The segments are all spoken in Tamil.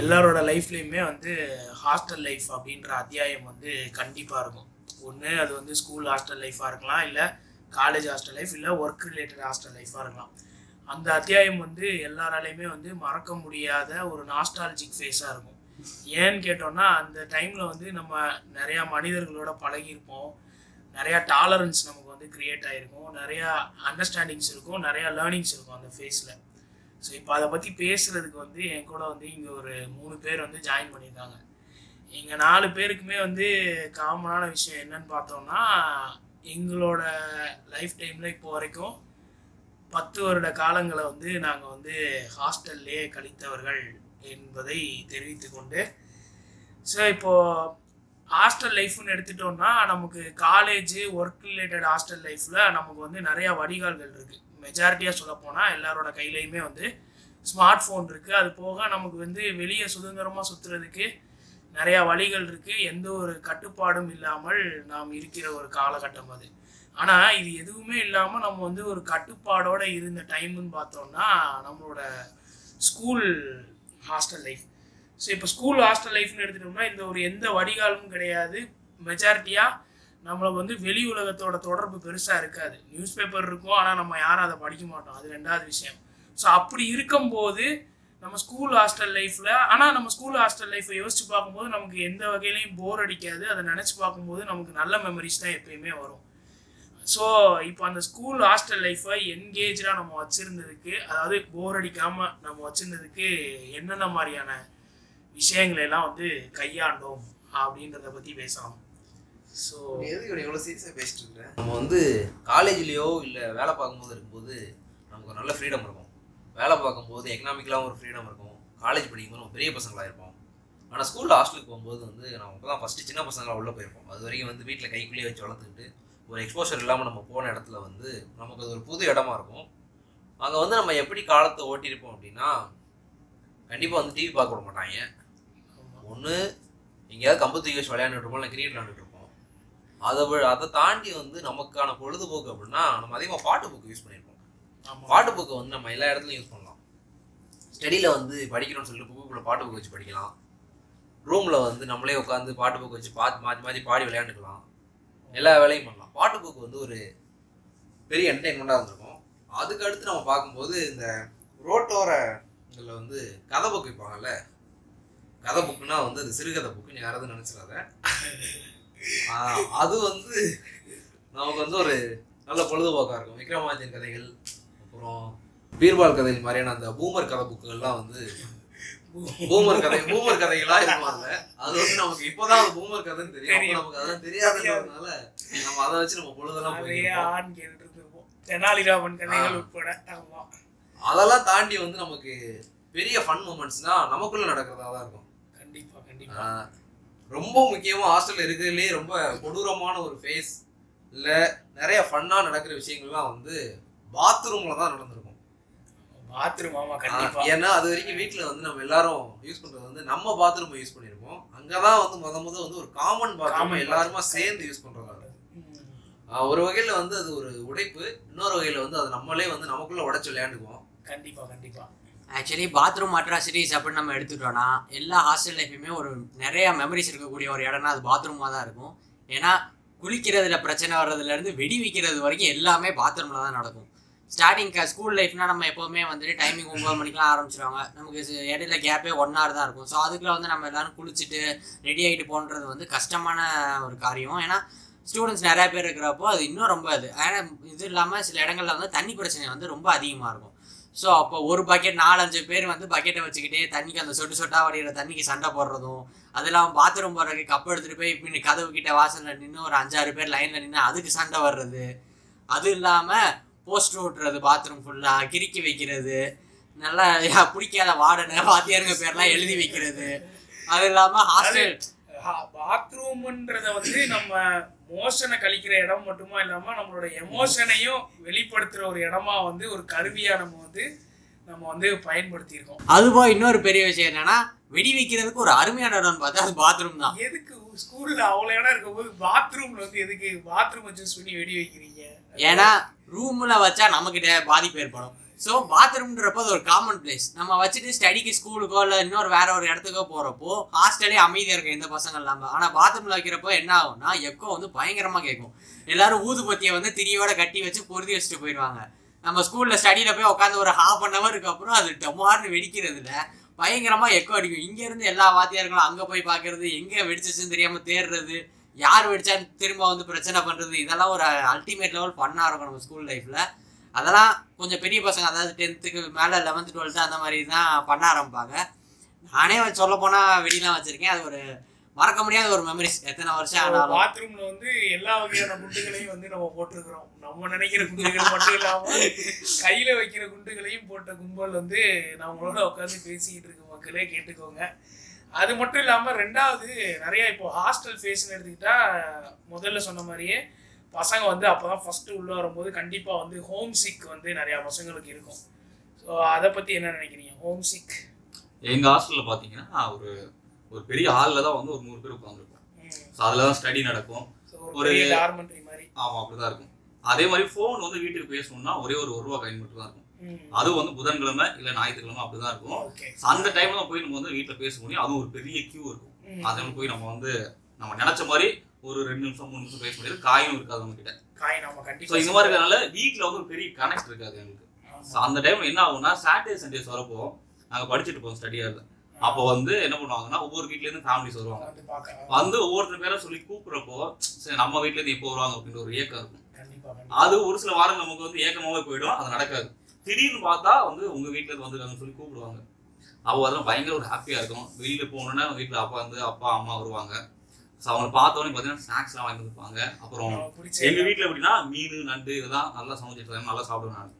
எல்லாரோட லைஃப்லேயுமே வந்து ஹாஸ்டல் லைஃப் அப்படின்ற அத்தியாயம் வந்து கண்டிப்பாக இருக்கும். ஒன்று அது வந்து ஸ்கூல் ஹாஸ்டல் லைஃப்பாக இருக்கலாம் இல்லை காலேஜ் ஹாஸ்டல் லைஃப் இல்லை ஒர்க் ரிலேட்டட் ஹாஸ்டல் லைஃப்பாக இருக்கலாம். அந்த அத்தியாயம் வந்து எல்லாராலையுமே வந்து மறக்க முடியாத ஒரு நாஸ்டாலஜிக் ஃபேஸாக இருக்கும். ஏன்னு கேட்டோம்னா அந்த டைமில் வந்து நம்ம நிறையா மனிதர்களோட பழகியிருப்போம். நிறையா டாலரன்ஸ் நமக்கு வந்து க்ரியேட் ஆகிருக்கும் நிறையா அண்டர்ஸ்டாண்டிங்ஸ் இருக்கும். நிறையா லேர்னிங்ஸ் இருக்கும் அந்த ஃபேஸில் ஸோ இப்போ அதை பற்றி பேசுகிறதுக்கு வந்து என் கூட வந்து இங்கே ஒரு மூணு பேர் வந்து ஜாயின் பண்ணியிருக்காங்க எங்கள் நாலு பேருக்குமே வந்து காமனான விஷயம் என்னன்னு பார்த்தோம்னா எங்களோட லைஃப் டைமில் இப்போ வரைக்கும் பத்து வருட காலங்களை வந்து நாங்கள் வந்து ஹாஸ்டல்லே கழித்தவர்கள் என்பதை தெரிவித்து கொண்டு ஸோ இப்போது ஹாஸ்டல் லைஃப்னு எடுத்துட்டோம்னா நமக்கு காலேஜ் ஒர்க் ரிலேட்டட் ஹாஸ்டல் லைஃப்பில் நமக்கு வந்து நிறையா வடிகால்கள் இருக்குது மெஜாரிட்டியாக சொல்லப்போனால் எல்லாரோட கையிலையுமே வந்து ஸ்மார்ட் ஃபோன் இருக்குது அது போக நமக்கு வந்து வெளியே சுதந்திரமாக சுற்றுறதுக்கு நிறையா வழிகள் இருக்குது எந்த ஒரு கட்டுப்பாடும் இல்லாமல் நாம் இருக்கிற ஒரு காலகட்டம் அது. ஆனால் இது எதுவுமே இல்லாமல் நம்ம வந்து ஒரு கட்டுப்பாடோடு இருந்த டைம்னு பார்த்தோம்னா நம்மளோட ஸ்கூல் ஹாஸ்டல் லைஃப் ஸோ இப்போ ஸ்கூல் ஹாஸ்டல் லைஃப்னு எடுத்துட்டோம்னா இந்த ஒரு எந்த வடிகாலும் கிடையாது. மெஜாரிட்டியாக நம்மளை வந்து வெளி உலகத்தோட தொடர்பு பெருசாக இருக்காது. நியூஸ் பேப்பர் இருக்கும் ஆனால் நம்ம யாரும் அதை படிக்க மாட்டோம். அது ரெண்டாவது விஷயம். ஸோ அப்படி இருக்கும்போது நம்ம ஸ்கூல் ஹாஸ்டல் லைஃப்பில் ஆனால் நம்ம ஸ்கூல் ஹாஸ்டல் லைஃப்பை யோசிச்சு பார்க்கும்போது நமக்கு எந்த வகையிலையும் போர் அடிக்காது. அதை நினச்சி பார்க்கும்போது நமக்கு நல்ல மெமரிஸ் தான் எப்பயுமே வரும். ஸோ இப்போ அந்த ஸ்கூல் ஹாஸ்டல் லைஃப்பை என்கேஜாக நம்ம வச்சுருந்ததுக்கு அதாவது போர் அடிக்காமல் நம்ம வச்சுருந்ததுக்கு என்னென்ன மாதிரியான விஷயங்களெல்லாம் வந்து கையாண்டோம் அப்படின்றத பற்றி பேசலாம். ஸோ எதுக்கு இவ்வளோ எவ்வளோ சீரியஸாக பேசிட்டு இருக்க? நம்ம வந்து காலேஜ்லேயோ இல்லை வேலை பார்க்கும்போது இருக்கும்போது நமக்கு ஒரு நல்ல ஃப்ரீடம் இருக்கும். வேலை பார்க்கும்போது எக்கனாமிக்கலாகவும் ஒரு ஃப்ரீடம் இருக்கும். காலேஜ் படிக்கும்போது நம்ம பெரிய பசங்களாக இருப்போம். ஆனால் ஸ்கூலில் ஹாஸ்டலுக்கு போகும்போது வந்து நம்ம இப்போ தான் ஃபஸ்ட்டு சின்ன பசங்களாக உள்ளே போயிருப்போம். அது வரைக்கும் வந்து வீட்டில் கைக்குள்ளேயே வச்சு வளர்த்துக்கிட்டு ஒரு எக்ஸ்போஷர் இல்லாமல் நம்ம போன இடத்துல வந்து நமக்கு அது ஒரு புது இடமா இருக்கும். அங்கே வந்து நம்ம எப்படி காலத்தை ஓட்டியிருப்போம் அப்படின்னா கண்டிப்பாக வந்து டிவி பார்க்க விட மாட்டாங்க. ஒன்று எங்கேயாவது கம்பு தூக்கி வச்சு விளையாண்டுட்டு இருப்போம் இல்லை கிரிக்கெட் விளையாண்டுட்டு அதை அதை தாண்டி வந்து நமக்கான பொழுதுபோக்கு அப்படின்னா நம்ம அதிகமாக பாட்டு புக்கு யூஸ் பண்ணியிருப்போம் ஆமாம் பாட்டு புக்கை வந்து நம்ம எல்லா இடத்துலையும் யூஸ் பண்ணலாம். ஸ்டடியில் வந்து படிக்கணும்னு சொல்லிட்டு புக்குக்குள்ளே பாட்டு புக்கு வச்சு படிக்கலாம். ரூமில் வந்து நம்மளே உட்காந்து பாட்டு புக்கு வச்சு பார்த்து மாற்றி மாற்றி பாடி விளையாண்டுக்கலாம். எல்லா வேலையும் பண்ணலாம். பாட்டு புக்கு வந்து ஒரு பெரிய என்டர்டைன்மெண்ட்டாக இருந்திருக்கும். அதுக்கு அடுத்து நம்ம பார்க்கும்போது இந்த ரோட்டோர இதில் வந்து கதை புக் வைப்பாங்கல்ல? கதை புக்குனா வந்து அது சிறுகதை புக்குன்னு யாராவது நினச்சிடாத? அது வந்து நமக்கு வந்து ஒரு நல்ல பொழுதுபோக்காக இருக்கும். விக்ரமாதித்யன் கதைகள் அப்புறம் பீர்பால் கதைகள் மாதிரியான அந்த பூமர் கதை புக்குகள்லாம் வந்து பூமர் கதை பூமர் கதைகளா இருக்கும் அது வந்து நமக்கு இப்போதான் அது பூமர் கதைன்னு தெரியும். நமக்கு அதெல்லாம் தெரியாதுன்றதுனால நம்ம அதை வச்சு நம்ம பொழுதெல்லாம் நிறைய போயிருக்கோம் தெனாலிராமன் கதைகள். உட்பட. அதெல்லாம் தாண்டி வந்து நமக்கு பெரிய ஃபன் மூமெண்ட்ஸ்னா நமக்குள்ள நடக்கிறதா தான் இருக்கும். கண்டிப்பா கண்டிப்பா. ரொம்ப முக்கியமா ஹாஸ்டல்ல இருக்கிறதுலே ரொம்ப கொடூரமான ஒரு ஃபேஸ் இல்ல நிறைய ஃபன்னா நடக்கிற விஷயங்கள்லாம் வந்து பாத்ரூம்ல தான் நடந்திருக்கும். பாத்ரூம் ஆமா ஆஹ் கண்டிப்பா. ஏன்னா அது வரைக்கும் வீட்ல வந்து நம்ம எல்லாரும் யூஸ் பண்றது வந்து நம்ம பாத்ரூம் யூஸ் பண்ணிருப்போம் அங்கதான் வந்து முத முத வந்து ஒரு காமன் பாத்ரூம் எல்லாருமா. சேர்ந்து யூஸ். ஆஹ் ஒரு வகையில வந்து அது ஒரு உடைப்பு இன்னொரு வகையில வந்து அது நம்மளே வந்து நமக்குள்ள உடைச்சு விளையாண்டுக்குவோம். கண்டிப்பா கண்டிப்பா. ஆக்சுவலி பாத்ரூம் அட்ராசிட்டிஸ் அப்படின்னு நம்ம எடுத்துட்டோம்னா எல்லா ஹாஸ்டல் லைஃபுமே ஒரு நிறைய மெமரிஸ் இருக்கக்கூடிய ஒரு இடம்னா அது பாத்ரூமாக தான் இருக்கும். ஏன்னா குளிக்கிறதுல பிரச்சனை வர்றதுலேருந்து வெடி வைக்கிறது வரைக்கும் எல்லாமே பாத்ரூமில் தான் நடக்கும். ஸ்டார்டிங் ஸ்கூல் லைஃப்னா நம்ம எப்போவுமே வந்துட்டு டைமிங் ஒம்பது மணிக்கெலாம் ஆரம்பிச்சிருவாங்க. நமக்கு இடையில கேப்பே ஒன் ஹவர் தான் இருக்கும். ஸோ அதுக்குள்ளே வந்து நம்ம எல்லாரும் குளிச்சுட்டு ரெடி ஆகிட்டு போன்றது வந்து கஷ்டமான ஒரு காரியம். ஏன்னா ஸ்டூடெண்ட்ஸ் நிறையா பேர் இருக்கிறப்போ அது இன்னும் ரொம்ப இது ஏன்னா இது இல்லாமல் சில இடங்கள்ல வந்து தண்ணி பிரச்சனை வந்து ரொம்ப அதிகமாக இருக்கும். ஸோ அப்போ ஒரு பக்கெட் நாலஞ்சு பேர் வந்து பக்கெட்டை வச்சுக்கிட்டே தண்ணிக்கு அந்த சொட்டு சொட்டா வடிகிற தண்ணிக்கு சண்டை போடுறதும் அது இல்லாமல் பாத்ரூம் போடுறதுக்கு கப் எடுத்துகிட்டு போய் இப்படி கதவு கிட்ட வாசலில் நின்று ஒரு அஞ்சாறு பேர் லைனில் நின்று அதுக்கு சண்டை வர்றது. அது இல்லாமல் போஸ்டர் ஓட்டுறது பாத்ரூம் ஃபுல்லாக கிறுக்கி வைக்கிறது. நல்லா பிடிக்காத வார்டனை வாத்தியாருங்க பேர்லாம் எழுதி வைக்கிறது. அது இல்லாமல் ஹாஸ்டல் பாத்ரூம்ன்றத வந்து நம்ம மோஷனை கழிக்கிற இடம் மட்டுமா இல்லாம நம்மளோட எமோஷனையும் வெளிப்படுத்துற ஒரு இடமா வந்து ஒரு கருவியா நம்ம வந்து நம்ம வந்து பயன்படுத்தி இருக்கோம் அதுபோக இன்னொரு பெரிய விஷயம் என்னன்னா வெடி வைக்கிறதுக்கு ஒரு அருமையான இடம்னு பார்த்தா அது பாத்ரூம் தான். எதுக்கு ஸ்கூல்ல அவ்வளவு இடம் இருக்கும்போது பாத்ரூம்ல வந்து எதுக்கு பாத்ரூம் சூஸ் பண்ணி வெடி வைக்கிறீங்க? ஏன்னா ரூம்ல வச்சா நமக்கு டே- பாதிப்பு ஏற்படும். ஸோ பாத்ரூம்ன்றப்போ அது ஒரு காமன் பிளேஸ் நம்ம வச்சுட்டு ஸ்டடிக்கு ஸ்கூலுக்கோ இல்லை இன்னொரு வேற ஒரு இடத்துக்கோ போகிறப்போ ஹாஸ்டலே அமைதியாக இருக்கும் எந்த பசங்க இல்லாமல் ஆனால் பாத்ரூமில் வைக்கிறப்போ என்ன ஆகும்னா எக்கோ வந்து பயங்கரமாக கேட்கும் எல்லாரும் ஊதுபத்தியை வந்து திரியோட கட்டி வச்சு பொருதி வச்சுட்டு போயிடுவாங்க. நம்ம ஸ்கூலில் ஸ்டடியில் போய் உட்காந்து ஒரு ஹாஃப் அன் ஹவருக்கு அப்புறம் அது டமார்னு வெடிக்கிறதுல பயங்கரமாக எக்கோ அடிக்கும். இங்கேருந்து எல்லா வாத்தியார்களும் அங்கே போய் பார்க்கறது எங்கே வெடிச்சிச்சுன்னு தெரியாமல் தேடுறது யார் வெடிச்சான்னு திரும்ப வந்து பிரச்சனை பண்ணுறது இதெல்லாம் ஒரு அல்டிமேட் லெவல் ஃபன்னாக இருக்கும் நம்ம ஸ்கூல் லைஃப்பில் அதெல்லாம் கொஞ்சம் பெரிய பசங்க அதாவது டென்த்துக்கு மேலே லெவன்த்து டுவெல்த்து அந்த மாதிரி தான் பண்ண ஆரம்பிப்பாங்க. நானே சொல்ல போனால் வெடிலாம் வச்சுருக்கேன். அது ஒரு மறக்க முடியாத ஒரு மெமரிஸ் எத்தனை வருஷம் ஆனாலும். பாத்ரூம்ல வந்து எல்லா வகையான குண்டுகளையும் வந்து நம்ம போட்டிருக்கிறோம். நம்ம நினைக்கிற குண்டுகள் மட்டும் இல்லாம கையில வைக்கிற குண்டுகளையும் போட்ட கும்பல் வந்து நம்மளோட உட்காந்து பேசிக்கிட்டு இருக்க மக்களே கேட்டுக்கோங்க. அது மட்டும் இல்லாம ரெண்டாவது நிறைய இப்போ ஹாஸ்டல் ஃபேஸ்னு எடுத்துக்கிட்டா முதல்ல சொன்ன மாதிரியே பசங்க வந்து அப்பதான் ஃபர்ஸ்ட் உள்ள வரும்போது கண்டிப்பா வந்து ஹோம் சிக் வந்து நிறைய பசங்களுக்கு இருக்கும். ஸோ அதை பத்தி என்ன நினைக்கிறீங்க? ஹோம் சிக் எங்க ஹாஸ்டல்ல பாத்தீங்கன்னா ஒரு ஒரு பெரிய ஹால்ல தான் வந்து ஒரு நூறு பேர் உட்காந்துருப்போம் ஸோ அதுல தான் ஸ்டடி நடக்கும். ஒரு டார்மெண்ட்ரி மாதிரி. ஆமா அப்படிதான் இருக்கும். அதே மாதிரி ஃபோன் வந்து வீட்டுக்கு பேசணும்னா ஒரே ஒரு ஒரு ரூபா காயின் மட்டும் தான் இருக்கும். ம். அது வந்து புதன்கிழமை இல்ல ஞாயிற்றுக்கிழமை அப்படிதான் இருக்கும். அந்த டைம்ல தான் போய் நம்ம வந்து வீட்டுல பேச முடியும். அதுவும் ஒரு பெரிய கியூ இருக்கும். அதில் போய் நம்ம வந்து நம்ம நினைச்ச மாதிரி ஒரு ரெண்டு நிமிஷம் மூணு நிமிஷம் பேச முடியாது காயும் இருக்காது நம்ம கிட்ட காய் நாம ஸோ கண்டிப்பா இந்த மாதிரி இருக்கிறதுனால வீட்ல வந்து பெரிய கனெக்ட் இருக்காது எங்களுக்கு அந்த டைம்ல என்ன ஆகும்னா சாட்டர்டே சண்டேஸ் வரப்போ நாங்க படிச்சுட்டு போவோம் ஸ்டடியாக அப்போ வந்து என்ன பண்ணுவாங்கன்னா ஒவ்வொரு வீட்ல இருந்து ஃபேமிலிஸ் வருவாங்க. வந்து ஒவ்வொருத்தர் பேரை சொல்லி கூப்பிடுறப்போ சரி நம்ம வீட்ல இருந்து எப்போ வருவாங்க அப்படின்ற ஒரு ஏக்கம் இருக்கும். அது ஒரு சில வாரம் நமக்கு வந்து ஏக்கமாவே போயிடும் அது நடக்காது. திடீர்னு பார்த்தா வந்து உங்க வீட்ல இருந்து வந்திருக்காங்கன்னு சொல்லி கூப்பிடுவாங்க. அப்போ அதெல்லாம் பயங்கர ஒரு ஹாப்பியா இருக்கும். வெளியில போகணுன்னா வீட்டுல அப்பா வந்து அப்பா அம்மா வருவாங்க. ஸோ அவங்களை பார்த்தோன்னே பார்த்தீங்கன்னா ஸ்நாக்ஸ்லாம் வாங்கி வந்துருப்பாங்க. அப்புறம் நமக்கு பிடிச்ச எங்க வீட்ல எப்படின்னா மீன் நண்டு இதெல்லாம் நல்லா சமைச்சிட்டு நல்லா சாப்பிடுவேன் நான்.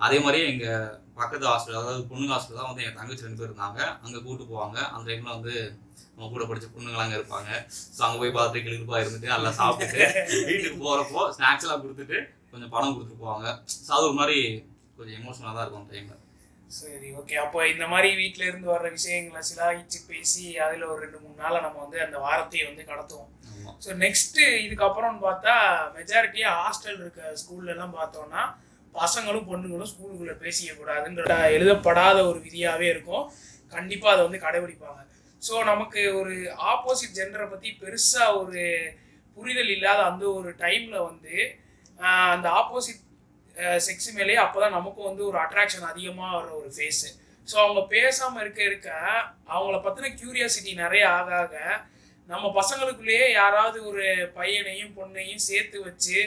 அதே மாதிரி எங்க பக்கத்து ஹாஸ்டல் அதாவது பொண்ணுங்க ஹாஸ்டல் தான் வந்து என் தங்கச்சி ரெண்டு பேர் இருந்தாங்க. அங்க கூட்டு போவாங்க. அந்த டைம்ல வந்து நம்ம கூட படிச்ச பொண்ணுங்களாம் அங்க இருப்பாங்க. ஸோ அங்க போய் பார்த்துட்டு கிளிப்பா இருந்துட்டு நல்லா சாப்பிட்டுட்டு வீட்டுக்கு போறப்போ ஸ்நாக்ஸ் எல்லாம் கொடுத்துட்டு கொஞ்சம் பணம் கொடுத்துட்டு போவாங்க. ஸோ அது ஒரு மாதிரி கொஞ்சம் எமோஷனலாக தான் இருக்கும் டைம்ல சரி ஓகே அப்போ இந்த மாதிரி வீட்ல இருந்து வர்ற விஷயங்களை சிலாகிச்சு பேசி அதுல ஒரு ரெண்டு மூணு நாளா நம்ம வந்து அந்த வாரத்தையே வந்து கடத்துவோம். ஸோ நெக்ஸ்ட் இதுக்கப்புறம்னு பார்த்தா மெஜாரிட்டியா ஹாஸ்டல் இருக்க ஸ்கூல்ல எல்லாம் பார்த்தோம்னா பசங்களும் பொண்ணுங்களும் ஸ்கூலுக்குள்ள பேசிக்க கூடாதுன்ற எழுதப்படாத ஒரு விதியாவே இருக்கும். கண்டிப்பா அதை வந்து கடைபிடிப்பாங்க. ஸோ நமக்கு ஒரு ஆப்போசிட் ஜெண்டரை பத்தி பெருசா ஒரு புரிதல் இல்லாத அந்த ஒரு டைம்ல வந்து அந்த ஆப்போசிட் செக்ஸ் மேலேயே அப்போதான் நமக்கும் வந்து ஒரு அட்ராக்ஷன் அதிகமாக வர ஒரு ஃபேஸு ஸோ அவங்க பேசாமல் இருக்க இருக்க அவங்கள பற்றின கியூரியாசிட்டி நிறைய ஆக ஆக நம்ம பசங்களுக்குள்ளேயே யாராவது ஒரு பையனையும் பொண்ணையும் சேர்த்து வச்சு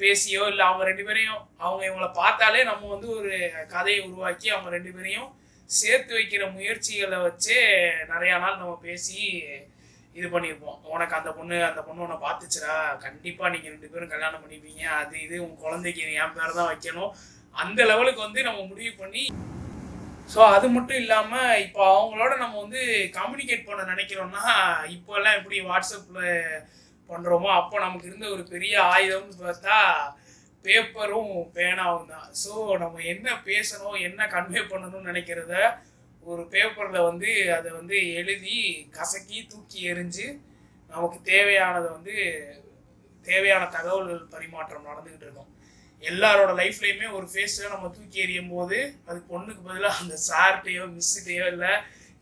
பேசியோ இல்லை அவங்க ரெண்டு பேரையும் அவங்க இவங்கள பார்த்தாலே நம்ம வந்து ஒரு கதையை உருவாக்கி அவங்க ரெண்டு பேரையும் சேர்த்து வைக்கிற முயற்சிகளை வச்சு நிறையா நாள் நம்ம பேசி இது பண்ணியிருப்போம் உனக்கு அந்த பொண்ணு அந்த பொண்ணு உன்னை பார்த்துச்சுடா. கண்டிப்பாக நீங்கள் ரெண்டு பேரும் கல்யாணம் பண்ணிப்பீங்க. அது இது உன் குழந்தைக்கு என் பேர் தான் வைக்கணும். அந்த லெவலுக்கு வந்து நம்ம முடிவு பண்ணி ஸோ அது மட்டும் இல்லாமல் இப்போ அவங்களோட நம்ம வந்து கம்யூனிகேட் பண்ண நினைக்கிறோம்னா இப்போல்லாம் எப்படி வாட்ஸ்அப்பில் பண்ணுறோமோ அப்போ நமக்கு இருந்த ஒரு பெரிய ஆயுதம்னு பார்த்தா பேப்பரும் பேனாவும் தான். ஸோ நம்ம என்ன பேசணும் என்ன கன்வே பண்ணணும்னு நினைக்கிறத ஒரு பேப்பரில் வந்து அதை வந்து எழுதி கசக்கி தூக்கி எறிஞ்சு நமக்கு தேவையானதை வந்து தேவையான தகவல்கள் பரிமாற்றம் நடந்துக்கிட்டு இருக்கும். எல்லாரோட லைஃப்லையுமே ஒரு ஃபேஸில் நம்ம தூக்கி எறியும் போது அது பொண்ணுக்கு பதிலாக அந்த சார்கிட்டையோ மிஸ்ஸுகிட்டையோ இல்லை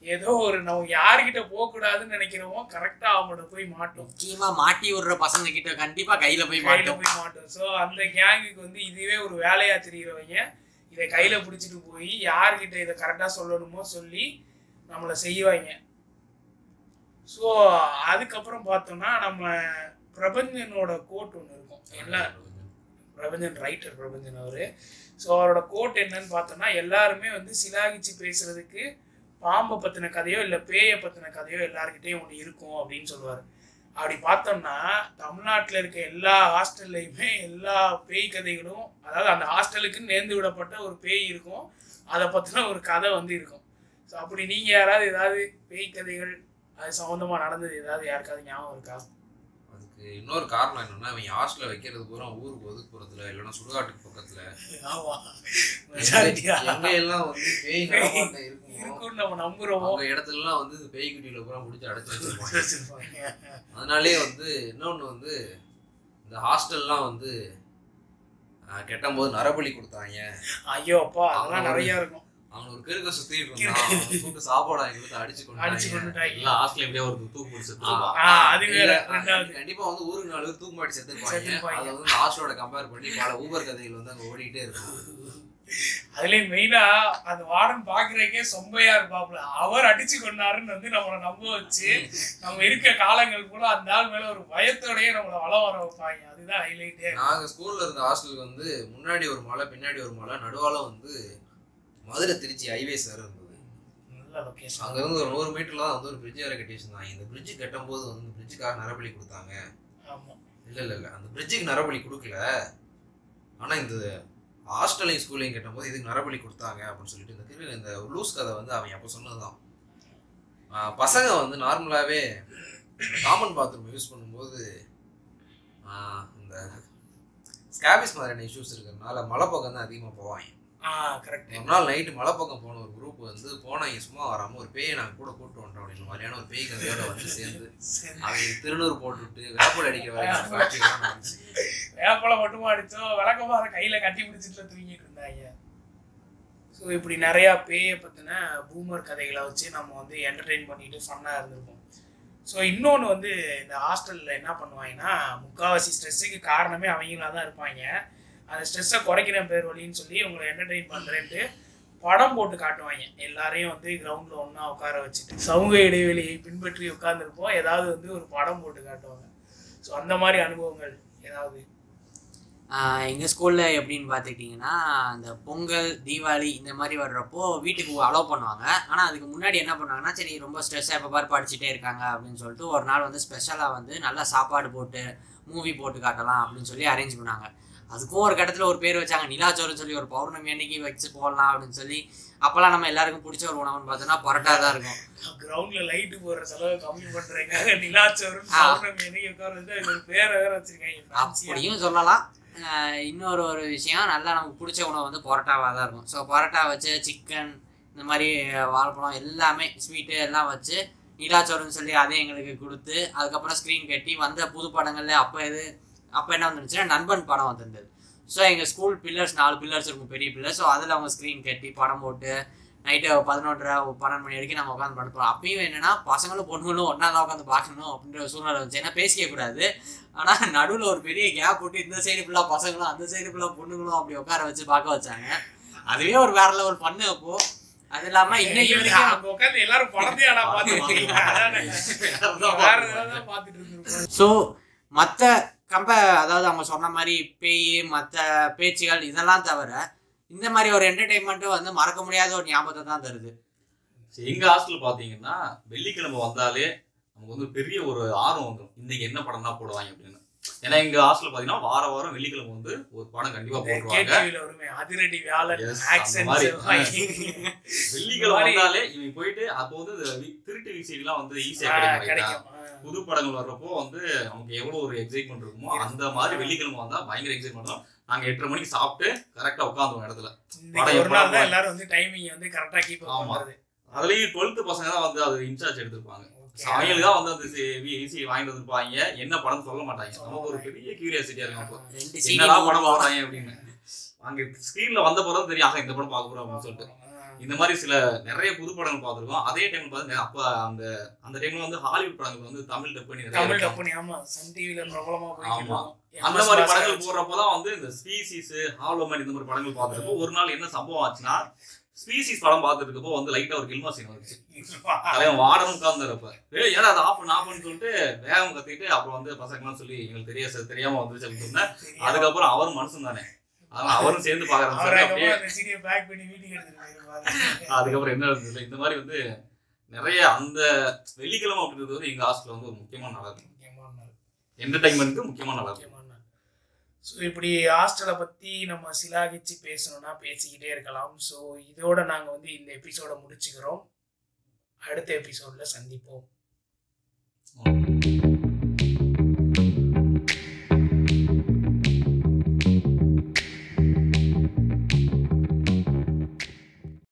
ஏதோ ஒரு நம்ம யார்கிட்ட போகக்கூடாதுன்னு நினைக்கிறோமோ கரெக்டாக அவங்களோட போய் மாட்டோம். முக்கியமா மாட்டி விடுற பசங்க கிட்ட கண்டிப்பா கையில போய் கையில போய் மாட்டோம். ஸோ அந்த கேங்குக்கு வந்து இதுவே ஒரு வேலையா தெரிகிறவங்க இதை கையில பிடிச்சிட்டு போய் யார்கிட்ட இதை கரெக்டா சொல்லணுமோ சொல்லி நம்மளை செய்வாங்க. ஸோ அதுக்கப்புறம் பார்த்தோம்னா நம்ம பிரபஞ்சனோட கோட் ஒன்று இருக்கும். எல்லா பிரபஞ்சன். ரைட்டர் பிரபஞ்சன் அவரு. ஸோ அவரோட கோட் என்னன்னு பார்த்தோம்னா எல்லாருமே வந்து சிலாகிச்சு பேசுறதுக்கு பாம்பை பத்தின கதையோ இல்லை பேயை பத்தின கதையோ எல்லார்கிட்டயும் ஒன்று இருக்கும் அப்படின்னு சொல்லுவார். அப்படி பார்த்தோம்னா தமிழ்நாட்டில் இருக்க எல்லா ஹாஸ்டல்லையுமே எல்லா பேய் கதைகளும் அதாவது அந்த ஹாஸ்டலுக்கு நேர்ந்து விடப்பட்ட ஒரு பேய் இருக்கும். அதை பற்றின ஒரு கதை வந்து இருக்கும். ஸோ அப்படி நீங்கள் யாராவது ஏதாவது பேய் கதைகள் அது சம்மந்தமாக நடந்தது ஏதாவது யாருக்காவது ஞாபகம் இருக்கா? இன்னொரு காரணம் என்னன்னா அவங்க ஹாஸ்டல்ல வைக்கிறது பூரா ஊருக்கு ஒதுக்குப்புறத்துல இல்லைன்னா சுடுகாட்டுக்கு பக்கத்துல. எல்லாம் வந்து பேய் இருக்குமோ நம்ம நம்புறோம். அவங்க இடத்துலலாம் வந்து பேய் குட்டியில பூரா பிடிச்சி அடைச்சு வச்சிருப்பாங்க. அதனாலே வந்து இன்னொன்று வந்து இந்த ஹாஸ்டல்லாம் வந்து கெட்டும் போது நரபலி கொடுத்தாங்க. ஐயோ அப்பா அதெல்லாம் நிறைய இருக்கும். அவங்க ஒரு கிறுக்க சுத்திட்டு இருந்தான் அவனை சாப்பாடு வாங்கி கொடுத்து அடிச்சு அடிச்சு கொண்டு கொண்டுட்டாங்க. எல்லா ஹாஸ்டல் எப்படியா ஒரு தூக்கு பிடிச்சி அது வேற, ரெண்டாவது. கண்டிப்பா வந்து ஊருக்கு நாலு பேர் தூக்கு மாட்டி செத்துருப்பாங்க. செத்துருப்பாங்க. அதை வந்து ஹாஸ்டலோட கம்பேர் பண்ணி பல ஊபர் கதைகள் வந்து அங்க ஓடிட்டே இருக்கும். அதுலயும் மெயினா அந்த வார்டன் பாக்குறதுக்கே சொம்பையா இருப்பாப்ல அவர் அடிச்சு கொண்டாருன்னு வந்து நம்மளை நம்ப வச்சு நம்ம இருக்க காலங்கள் கூட அந்த ஆள் மேல ஒரு பயத்தோடயே நம்மளை வள வர வைப்பாங்க. அதுதான் ஹைலைட்டே நாங்க ஸ்கூல்ல இருந்த ஹாஸ்டலுக்கு வந்து முன்னாடி ஒரு மலை பின்னாடி ஒரு மலை நடுவால வந்து மதுரை திருச்சி ஹைவேஸ் வேற இருந்தது. நல்ல லொகேஷன் அங்க இருந்து ஒரு நூறு மீட்டர்ல தான் வந்து ஒரு பிரிட்ஜ் வேற கட்டி வச்சிருந்தாங்க இந்த பிரிட்ஜ் கட்டும் போது வந்து இந்த பிரிட்ஜுக்காக நரபலி கொடுத்தாங்க. இல்ல இல்ல இல்ல. அந்த பிரிட்ஜுக்கு நரபலி கொடுக்கல. ஆனா இந்த ஹாஸ்டலையும் ஸ்கூலையும் கட்டும்போது இதுக்கு நரபலி கொடுத்தாங்க அப்படின்னு சொல்லிட்டு இந்த இந்த லூஸ் கதை வந்து அவன் அப்போ சொன்னதுதான். பசங்க வந்து நார்மலாகவே காமன் பாத்ரூம் யூஸ் பண்ணும்போது இந்த ஸ்கேபிஸ் மாதிரியான இஷ்யூஸ் இருக்கிறதுனால மலைப்பக்கம் தான் அதிகமாக போவாங்க. கரெக்ட் ஒரு நாள் நைட்டு மலைப்பக்கம் போன ஒரு குரூப் வந்து போனாங்க சும்மா வராமல் ஒரு பேயை நாங்கள் கூட கூட்டு வந்துட்டோம் அப்படின்ற மாதிரியான ஒரு பேய் கதையோட வந்து சேர்ந்து அவங்க திருநூறு போட்டுவிட்டு வேப்பல் அடிக்கிற வரைக்கும் வேப்பலை மட்டுமா அடிச்சோம் விளக்கமாக கையில கட்டி பிடிச்சிட்டு தூங்கிட்டு இருந்தாங்க. ஸோ இப்படி நிறையா பேயை பற்றின பூமர் கதைகளை வச்சு நம்ம வந்து என்டர்டெயின் பண்ணிட்டு ஃபன்னாக இருந்திருப்போம். ஸோ இன்னொன்று வந்து இந்த ஹாஸ்டலில் என்ன பண்ணுவாங்கன்னா முக்கால்வாசி ஸ்ட்ரெஸ்ஸுக்கு காரணமே அவங்களா தான் இருப்பாங்க. அந்த ஸ்ட்ரெஸ்ஸை குறைக்கிற பேர் வழின்னு சொல்லி உங்களை என்டர்டெயின் பண்ணுறேன்ட்டு படம் போட்டு காட்டுவாங்க. எல்லாரையும் வந்து கிரவுண்டில் ஒன்றா உட்கார வச்சுட்டு சமூக இடைவெளியை பின்பற்றி உட்காந்துருப்போம் ஏதாவது வந்து ஒரு படம் போட்டு காட்டுவாங்க. ஸோ அந்த மாதிரி அனுபவங்கள் ஏதாவது? எங்கள் ஸ்கூலில் எப்படின்னு பார்த்துக்கிட்டிங்கன்னா இந்த பொங்கல் தீபாவளி இந்த மாதிரி வர்றப்போ வீட்டுக்கு அலோவ் பண்ணுவாங்க. ஆனால் அதுக்கு முன்னாடி என்ன பண்ணுவாங்கன்னா சரி ரொம்ப ஸ்ட்ரெஸ்ஸாக எப்போ பாரு படிச்சுட்டே இருக்காங்க அப்படின்னு சொல்லிட்டு ஒரு நாள் வந்து ஸ்பெஷலாக வந்து நல்லா சாப்பாடு போட்டு மூவி போட்டு காட்டலாம் அப்படின்னு சொல்லி அரேஞ்ச் பண்ணாங்க. அதுக்கும் ஒரு கட்டத்தில் ஒரு பேர் வச்சாங்க. நிலாச்சோறுன்னு சொல்லி ஒரு பௌர்ணமி அன்னைக்கு வச்சு போடலாம் அப்படின்னு சொல்லி அப்போல்லாம் நம்ம எல்லாருக்கும் பிடிச்ச ஒரு உணவுன்னு பார்த்தோன்னா பரோட்டா தான் இருக்கும். கிரவுண்ட்ல லைட் போடுற செலவு கம்மி பண்றதுக்காக நிலாச்சோறு. பௌர்ணமி அன்னைக்கு உட்கார வச்சு அது ஒரு பேரை வேற வச்சிருக்காங்க. fancy-ஆ. அப்படியும் சொல்லலாம். இன்னொரு ஒரு விஷயம் நல்லா நமக்கு பிடிச்ச உணவு வந்து பரோட்டாவாக தான் இருக்கும். ஸோ பரோட்டா வச்சு சிக்கன் இந்த மாதிரி வாழைப்பழம் எல்லாமே ஸ்வீட்டு எல்லாம் வச்சு நீலாச்சோறுன்னு சொல்லி அதை எங்களுக்கு கொடுத்து அதுக்கப்புறம் ஸ்க்ரீன் கட்டி வந்த புது படங்கள்ல அப்போ எது அப்போ என்ன வந்துருந்துச்சுன்னா நண்பன் படம் வந்திருந்தது. ஸோ எங்கள் ஸ்கூல் பில்லர்ஸ் நாலு பில்லர்ஸ் இருக்கும் பெரிய பில்லர்ஸ் ஸோ அதில் அவங்க ஸ்க்ரீன் கட்டி படம் போட்டு நைட்டு பதினொன்றரை பன்னெண்டு மணி வரைக்கும் நம்ம உட்காந்து படுப்போம் அப்பயும் என்னன்னா பசங்களும் பொண்ணுங்களும் ஒன்றா தான் உட்காந்து பார்க்கணும் அப்படின்ற சூழ்நிலை வந்துச்சு. ஏன்னா பேசிக்க கூடாது. ஆனா நடுவுல ஒரு பெரிய கேப் போட்டு இந்த சைடு ஃபுல்லா பசங்களும் அந்த சைடு ஃபுல்லா பொண்ணுங்களும் அப்படி உட்கார வச்சு பார்க்க வச்சாங்க. அதுவே ஒரு வேற லெவல் பண்ணு அப்போ. அது இல்லாம இன்னைக்கு வரைக்கும் எல்லாரும் படத்தையாடா ஸோ மற்ற கம்ப அதாவது அவங்க சொன்ன மாதிரி பேய் மற்ற பேச்சுகள் இதெல்லாம் தவிர இந்த மாதிரி ஒரு என்டர்டைன்மெண்ட்டும் வந்து மறக்க முடியாத ஒரு ஞாபகத்தை தான் தருது. சரி, எங்க ஹாஸ்டல் பாத்தீங்கன்னா வெள்ளிக்கிழமை வந்தாலே நமக்கு வந்து பெரிய ஒரு ஆர்வம் வந்துடும் இன்னைக்கு என்ன படம் தான் போடுவாங்க அப்படின்னு. ஏன்னா எங்க ஹாஸ்டல் பாத்தீங்கன்னா வார வாரம் வெள்ளிக்கிழமை வந்து ஒரு படம் கண்டிப்பா அதிரடி. செவ்வாய். வெள்ளிக்கிழமை வந்தாலே இவங்க போயிட்டு அப்போ வந்து திருட்டு விசைகள்லாம் வந்து ஈஸியா கிடைக்கும். புது படங்கள் வர்றப்போ வந்து நமக்கு எவ்வளவு ஒரு எக்ஸைட்மெண்ட் இருக்குமோ அந்த மாதிரி வெள்ளிக்கிழமை வந்தா பயங்கர எக்ஸைட்மெண்ட் தான் நாங்க எட்டரை மணிக்கு சாப்பிட்டு கரெக்டா உட்காந்துவோம் இடத்துல. படம் எல்லாரும் வந்து டைமிங் வந்து கரெக்டா கீப் ஆமா. பண்றது. அதுலயும் டுவெல்த் பசங்க தான் வந்து அது இன்சார்ஜ் எடுத்திருப்பாங்க. அவங்களுக்கு தான் வந்து அந்த ஈஸி வாங்கிட்டு வந்திருப்பாங்க. என்ன படம் சொல்ல மாட்டாங்க. நமக்கு ஒரு பெரிய கியூரியாசிட்டியா இருக்கும் அப்போ. என்னடா படம் போடுறாங்க அப்படின்னு. அங்க ஸ்கிரீன்ல வந்த பிறகு தெரியும். ஆக இந்த படம் பார்க்க போறோம் அப்படின்னு சொல்லிட்டு. இந்த மாதிரி சில நிறைய புது படங்கள் பார்த்துருக்கோம் அதே டைம் பார்த்து அப்ப அந்த அந்த டைம்ல வந்து ஹாலிவுட் படங்கள் வந்து தமிழ் டப் பண்ணி தமிழ் இருக்கும். டப்புனி ஆமா சன் டிவில பிரபலமா ஆமா. அந்த மாதிரி படங்கள். போடுறப்பதான் வந்து இந்த ஸ்பீசிஸ் ஹாலோமேன் இந்த மாதிரி படங்கள் பார்த்துருப்போ ஒரு நாள் என்ன சம்பவம் ஆச்சுன்னா ஸ்பீசிஸ் படம் பார்த்துட்டு இருக்கப்போ வந்து லைட்டா ஒரு கில்மா சீன் வந்துச்சு தலைவன் வாடனும் உட்கார்ந்துருப்ப ஏன்னா அது ஆஃப் பண்ணு ஆஃப் பண்ணு சொல்லிட்டு வேகம் கத்திட்டு அப்புறம் வந்து பசங்கலாம் சொல்லி எங்களுக்கு தெரியாது தெரியாம வந்துருச்சு அப்படின்னு சொன்னேன். அதுக்கப்புறம் அவரும் மனுஷன் தானே அதனால அவரும் சேர்ந்து அப்படியே அதுக்கப்புறம் என்ன இருந்தது இந்த மாதிரி வந்து நிறைய அந்த வெள்ளிக்கிழமை அப்படின்றது வந்து எங்க ஹாஸ்டல்ல வந்து ஒரு முக்கியமான நாள் இருக்கும். முக்கியமான நாள். ஸோ இப்படி ஹாஸ்டலை பற்றி நம்ம சிலாகிச்சு பேசணும்னா பேசிக்கிட்டே இருக்கலாம். ஸோ இதோட நாங்கள் வந்து இந்த எபிசோட முடிச்சுக்கிறோம். அடுத்த எபிசோடில் சந்திப்போம்.